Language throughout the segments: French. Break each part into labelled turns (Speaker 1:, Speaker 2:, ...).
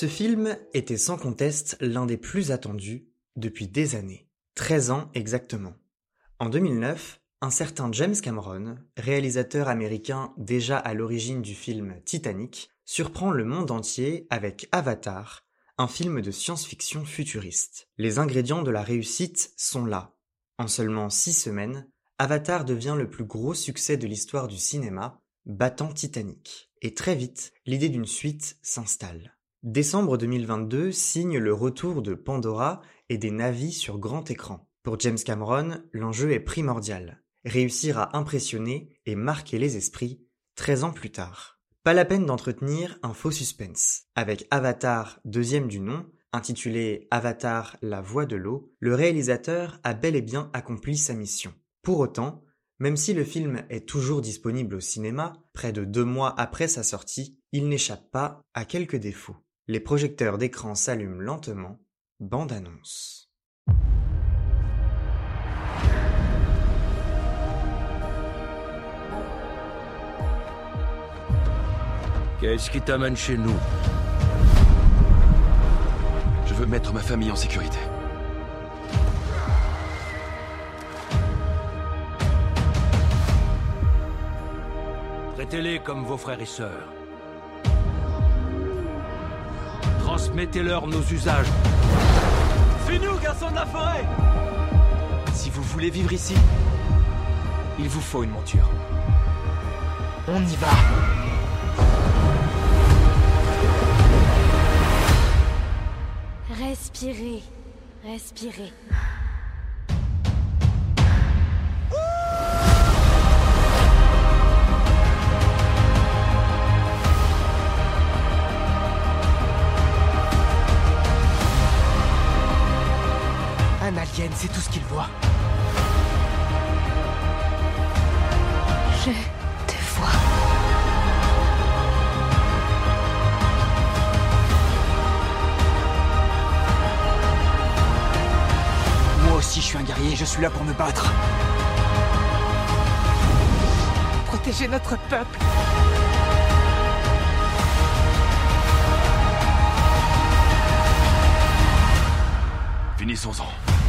Speaker 1: Ce film était sans conteste l'un des plus attendus depuis des années. 13 ans exactement. En 2009, un certain James Cameron, réalisateur américain déjà à l'origine du film Titanic, surprend le monde entier avec Avatar, un film de science-fiction futuriste. Les ingrédients de la réussite sont là. En seulement six semaines, Avatar devient le plus gros succès de l'histoire du cinéma, battant Titanic. Et très vite, l'idée d'une suite s'installe. Décembre 2022 signe le retour de Pandora et des navis sur grand écran. Pour James Cameron, l'enjeu est primordial. Réussir à impressionner et marquer les esprits 13 ans plus tard. Pas la peine d'entretenir un faux suspense. Avec Avatar, deuxième du nom, intitulé Avatar, la voix de l'eau, le réalisateur a bel et bien accompli sa mission. Pour autant, même si le film est toujours disponible au cinéma, près de deux mois après sa sortie, il n'échappe pas à quelques défauts. Les projecteurs d'écran s'allument lentement. Bande annonce.
Speaker 2: Qu'est-ce qui t'amène chez nous?
Speaker 3: Je veux mettre ma famille en sécurité.
Speaker 2: Traitez-les comme vos frères et sœurs. Transmettez-leur nos usages.
Speaker 4: C'est nous, garçons de la forêt
Speaker 5: Si vous voulez vivre ici, il vous faut une monture. On y va
Speaker 6: Respirez, respirez.
Speaker 5: Alien, c'est tout ce qu'il voit.
Speaker 6: Je te vois.
Speaker 5: Moi aussi, je suis un guerrier, je suis là pour me battre. Protéger notre peuple.
Speaker 3: Finissons-en.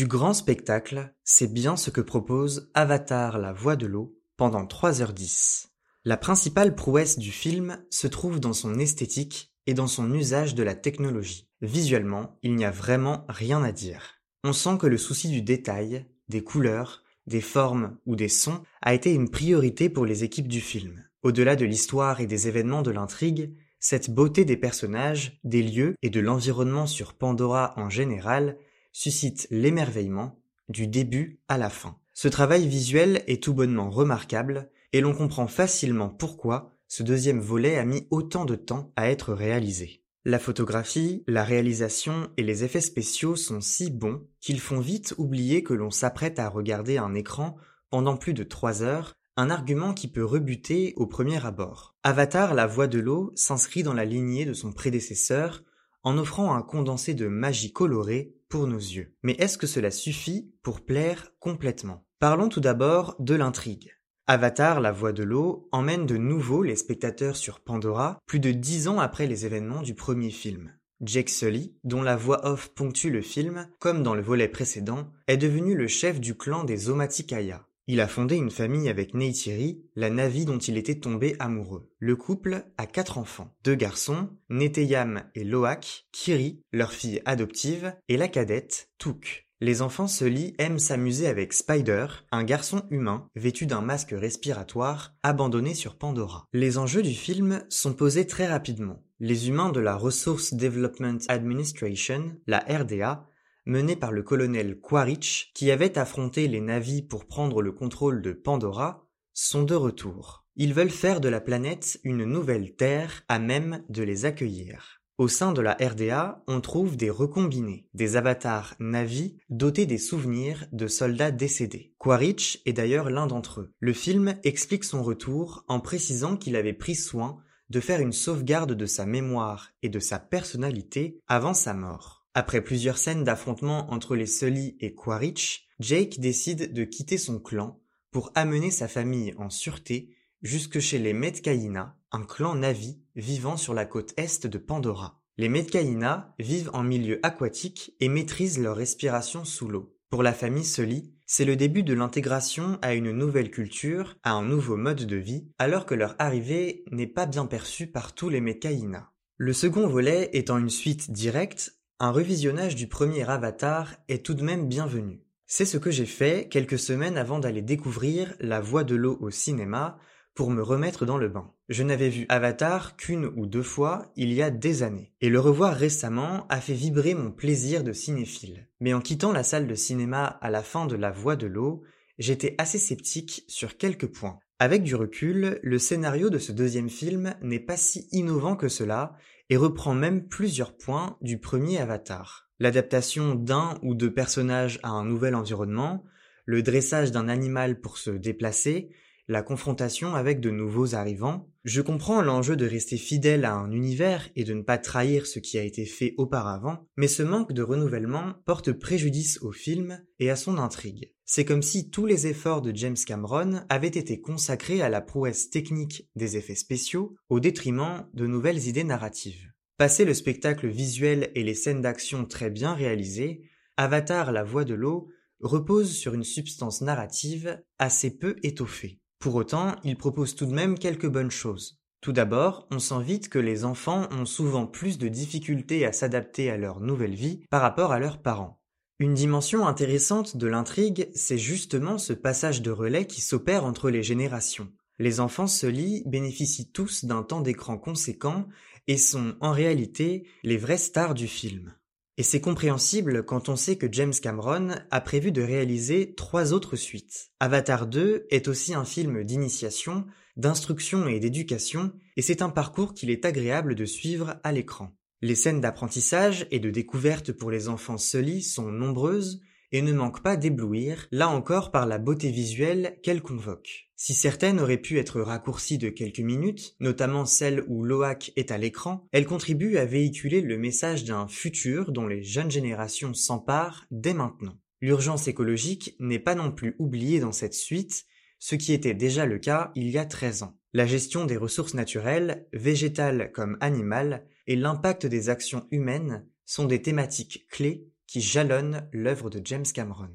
Speaker 1: Du grand spectacle, c'est bien ce que propose Avatar la voix de l'eau pendant 3h10. La principale prouesse du film se trouve dans son esthétique et dans son usage de la technologie. Visuellement, il n'y a vraiment rien à dire. On sent que le souci du détail, des couleurs, des formes ou des sons a été une priorité pour les équipes du film. Au-delà de l'histoire et des événements de l'intrigue, cette beauté des personnages, des lieux et de l'environnement sur Pandora en général suscite l'émerveillement du début à la fin. Ce travail visuel est tout bonnement remarquable et l'on comprend facilement pourquoi ce deuxième volet a mis autant de temps à être réalisé. La photographie, la réalisation et les effets spéciaux sont si bons qu'ils font vite oublier que l'on s'apprête à regarder un écran pendant plus de trois heures, un argument qui peut rebuter au premier abord. Avatar, la voix de l'eau, s'inscrit dans la lignée de son prédécesseur en offrant un condensé de magie colorée nos yeux. Mais est-ce que cela suffit pour plaire complètement? Parlons tout d'abord de l'intrigue. Avatar, la voix de l'eau, emmène de nouveau les spectateurs sur Pandora, plus de dix ans après les événements du premier film. Jake Sully, dont la voix off ponctue le film, comme dans le volet précédent, est devenu le chef du clan des Omaticaya. Il a fondé une famille avec Neytiri, la Navi dont il était tombé amoureux. Le couple a quatre enfants, deux garçons, Neteyam et Loak, Kiri, leur fille adoptive, et la cadette, Took. Les enfants Sully aiment s'amuser avec Spider, un garçon humain vêtu d'un masque respiratoire abandonné sur Pandora. Les enjeux du film sont posés très rapidement. Les humains de la Resource Development Administration, la RDA, menée par le colonel Quaritch, qui avait affronté les navis pour prendre le contrôle de Pandora, sont de retour. Ils veulent faire de la planète une nouvelle Terre à même de les accueillir. Au sein de la RDA, on trouve des recombinés, des avatars Navi dotés des souvenirs de soldats décédés. Quaritch est d'ailleurs l'un d'entre eux. Le film explique son retour en précisant qu'il avait pris soin de faire une sauvegarde de sa mémoire et de sa personnalité avant sa mort. Après plusieurs scènes d'affrontement entre les Sully et Quaritch, Jake décide de quitter son clan pour amener sa famille en sûreté jusque chez les Metcaïna, un clan Navi vivant sur la côte est de Pandora. Les Metcaïna vivent en milieu aquatique et maîtrisent leur respiration sous l'eau. Pour la famille Sully, c'est le début de l'intégration à une nouvelle culture, à un nouveau mode de vie, alors que leur arrivée n'est pas bien perçue par tous les Metcaïna. Le second volet étant une suite directe, un revisionnage du premier Avatar est tout de même bienvenu. C'est ce que j'ai fait quelques semaines avant d'aller découvrir La Voix de l'eau au cinéma, pour me remettre dans le bain. Je n'avais vu Avatar qu'une ou deux fois il y a des années, et le revoir récemment a fait vibrer mon plaisir de cinéphile. Mais en quittant la salle de cinéma à la fin de La Voix de l'eau, j'étais assez sceptique sur quelques points. Avec du recul, le scénario de ce deuxième film n'est pas si innovant que cela, et reprend même plusieurs points du premier Avatar. L'adaptation d'un ou deux personnages à un nouvel environnement, le dressage d'un animal pour se déplacer, la confrontation avec de nouveaux arrivants. Je comprends l'enjeu de rester fidèle à un univers et de ne pas trahir ce qui a été fait auparavant, mais ce manque de renouvellement porte préjudice au film et à son intrigue. C'est comme si tous les efforts de James Cameron avaient été consacrés à la prouesse technique des effets spéciaux au détriment de nouvelles idées narratives. Passé le spectacle visuel et les scènes d'action très bien réalisées, Avatar la voix de l'eau repose sur une substance narrative assez peu étoffée. Pour autant, il propose tout de même quelques bonnes choses. Tout d'abord, on sent vite que les enfants ont souvent plus de difficultés à s'adapter à leur nouvelle vie par rapport à leurs parents. Une dimension intéressante de l'intrigue, c'est justement ce passage de relais qui s'opère entre les générations. Les enfants Sully bénéficient tous d'un temps d'écran conséquent et sont en réalité les vraies stars du film. Et c'est compréhensible quand on sait que James Cameron a prévu de réaliser trois autres suites. Avatar 2 est aussi un film d'initiation, d'instruction et d'éducation, et c'est un parcours qu'il est agréable de suivre à l'écran. Les scènes d'apprentissage et de découverte pour les enfants Sully sont nombreuses, et ne manque pas d'éblouir, là encore par la beauté visuelle qu'elle convoque. Si certaines auraient pu être raccourcies de quelques minutes, notamment celle où Loak est à l'écran, elles contribuent à véhiculer le message d'un futur dont les jeunes générations s'emparent dès maintenant. L'urgence écologique n'est pas non plus oubliée dans cette suite, ce qui était déjà le cas il y a 13 ans. La gestion des ressources naturelles, végétales comme animales, et l'impact des actions humaines sont des thématiques clés qui jalonne l'œuvre de James Cameron.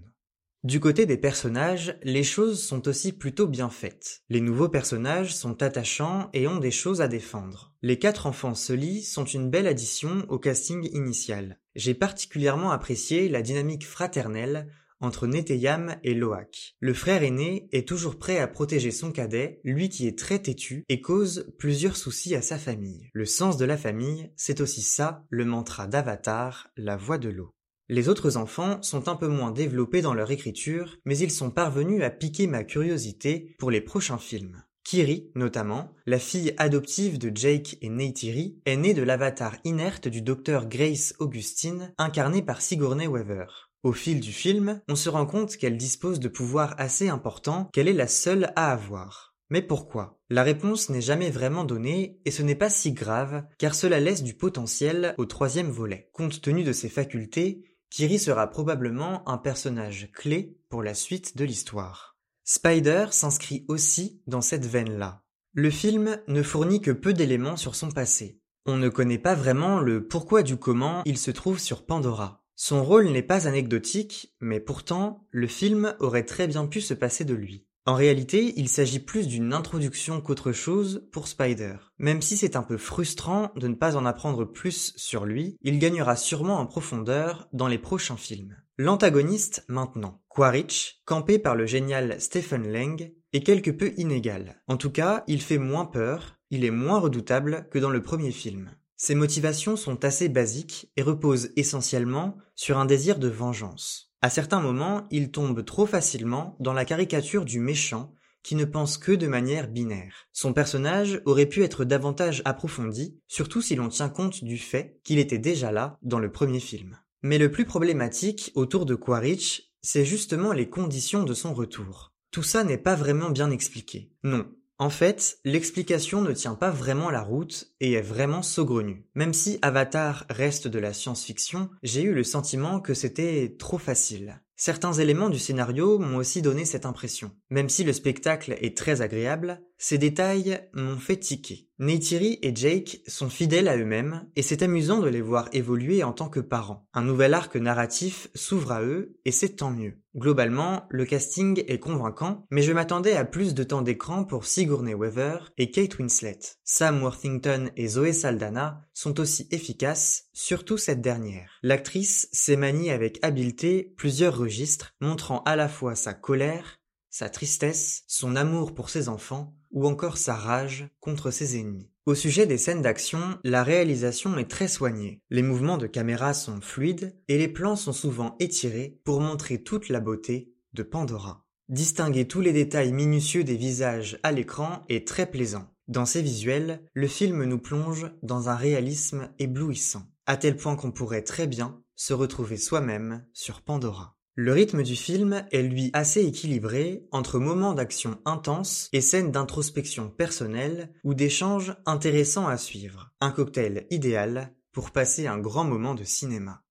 Speaker 1: Du côté des personnages, les choses sont aussi plutôt bien faites. Les nouveaux personnages sont attachants et ont des choses à défendre. Les quatre enfants Sully sont une belle addition au casting initial. J'ai particulièrement apprécié la dynamique fraternelle entre Neteyam et Loak. Le frère aîné est toujours prêt à protéger son cadet, lui qui est très têtu et cause plusieurs soucis à sa famille. Le sens de la famille, c'est aussi ça, le mantra d'Avatar, la voix de l'eau. Les autres enfants sont un peu moins développés dans leur écriture, mais ils sont parvenus à piquer ma curiosité pour les prochains films. Kiri, notamment, la fille adoptive de Jake et Neytiri, est née de l'avatar inerte du docteur Grace Augustine, incarné par Sigourney Weaver. Au fil du film, on se rend compte qu'elle dispose de pouvoirs assez importants qu'elle est la seule à avoir. Mais pourquoi? La réponse n'est jamais vraiment donnée et ce n'est pas si grave car cela laisse du potentiel au troisième volet. Compte tenu de ses facultés, Kiri sera probablement un personnage clé pour la suite de l'histoire. Spider s'inscrit aussi dans cette veine-là. Le film ne fournit que peu d'éléments sur son passé. On ne connaît pas vraiment le pourquoi du comment il se trouve sur Pandora. Son rôle n'est pas anecdotique, mais pourtant, le film aurait très bien pu se passer de lui. En réalité, il s'agit plus d'une introduction qu'autre chose pour Spider. Même si c'est un peu frustrant de ne pas en apprendre plus sur lui, il gagnera sûrement en profondeur dans les prochains films. L'antagoniste maintenant. Quaritch, campé par le génial Stephen Lang, est quelque peu inégal. En tout cas, il fait moins peur, il est moins redoutable que dans le premier film. Ses motivations sont assez basiques et reposent essentiellement sur un désir de vengeance. À certains moments, il tombe trop facilement dans la caricature du méchant qui ne pense que de manière binaire. Son personnage aurait pu être davantage approfondi, surtout si l'on tient compte du fait qu'il était déjà là dans le premier film. Mais le plus problématique autour de Quaritch, c'est justement les conditions de son retour. Tout ça n'est pas vraiment bien expliqué. Non, en fait, l'explication ne tient pas vraiment la route et est vraiment saugrenue. Même si Avatar reste de la science-fiction, j'ai eu le sentiment que c'était trop facile. Certains éléments du scénario m'ont aussi donné cette impression. Même si le spectacle est très agréable, ces détails m'ont fait tiquer. Neytiri et Jake sont fidèles à eux-mêmes et c'est amusant de les voir évoluer en tant que parents. Un nouvel arc narratif s'ouvre à eux et c'est tant mieux. Globalement, le casting est convaincant, mais je m'attendais à plus de temps d'écran pour Sigourney Weaver et Kate Winslet. Sam Worthington et Zoé Saldana sont aussi efficaces, surtout cette dernière. L'actrice s'est maniée avec habileté plusieurs registres, montrant à la fois sa colère, sa tristesse, son amour pour ses enfants, ou encore sa rage contre ses ennemis. Au sujet des scènes d'action, la réalisation est très soignée. Les mouvements de caméra sont fluides et les plans sont souvent étirés pour montrer toute la beauté de Pandora. Distinguer tous les détails minutieux des visages à l'écran est très plaisant. Dans ces visuels, le film nous plonge dans un réalisme éblouissant, à tel point qu'on pourrait très bien se retrouver soi-même sur Pandora. Le rythme du film est lui assez équilibré entre moments d'action intenses et scènes d'introspection personnelle ou d'échanges intéressants à suivre. Un cocktail idéal pour passer un grand moment de cinéma.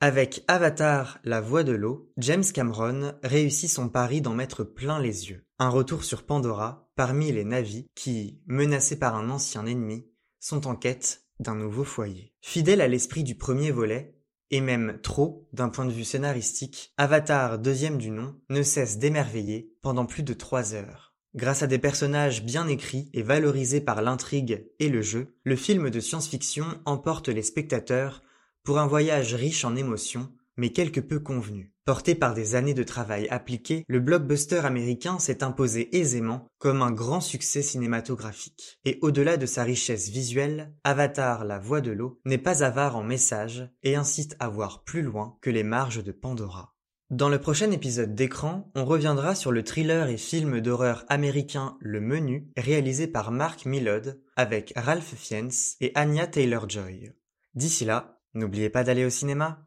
Speaker 1: Avec Avatar, la voix de l'eau, James Cameron réussit son pari d'en mettre plein les yeux. Un retour sur Pandora parmi les navis qui, menacés par un ancien ennemi, sont en quête d'un nouveau foyer. Fidèle à l'esprit du premier volet, et même trop d'un point de vue scénaristique, Avatar deuxième du nom ne cesse d'émerveiller pendant plus de trois heures. Grâce à des personnages bien écrits et valorisés par l'intrigue et le jeu, le film de science-fiction emporte les spectateurs pour un voyage riche en émotions, mais quelque peu convenu. Porté par des années de travail appliqué, le blockbuster américain s'est imposé aisément comme un grand succès cinématographique. Et au-delà de sa richesse visuelle, Avatar la voix de l'eau n'est pas avare en messages et incite à voir plus loin que les marges de Pandora. Dans le prochain épisode d'écran, on reviendra sur le thriller et film d'horreur américain Le Menu, réalisé par Mark Millod avec Ralph Fiennes et Anya Taylor-Joy. D'ici là, n'oubliez pas d'aller au cinéma.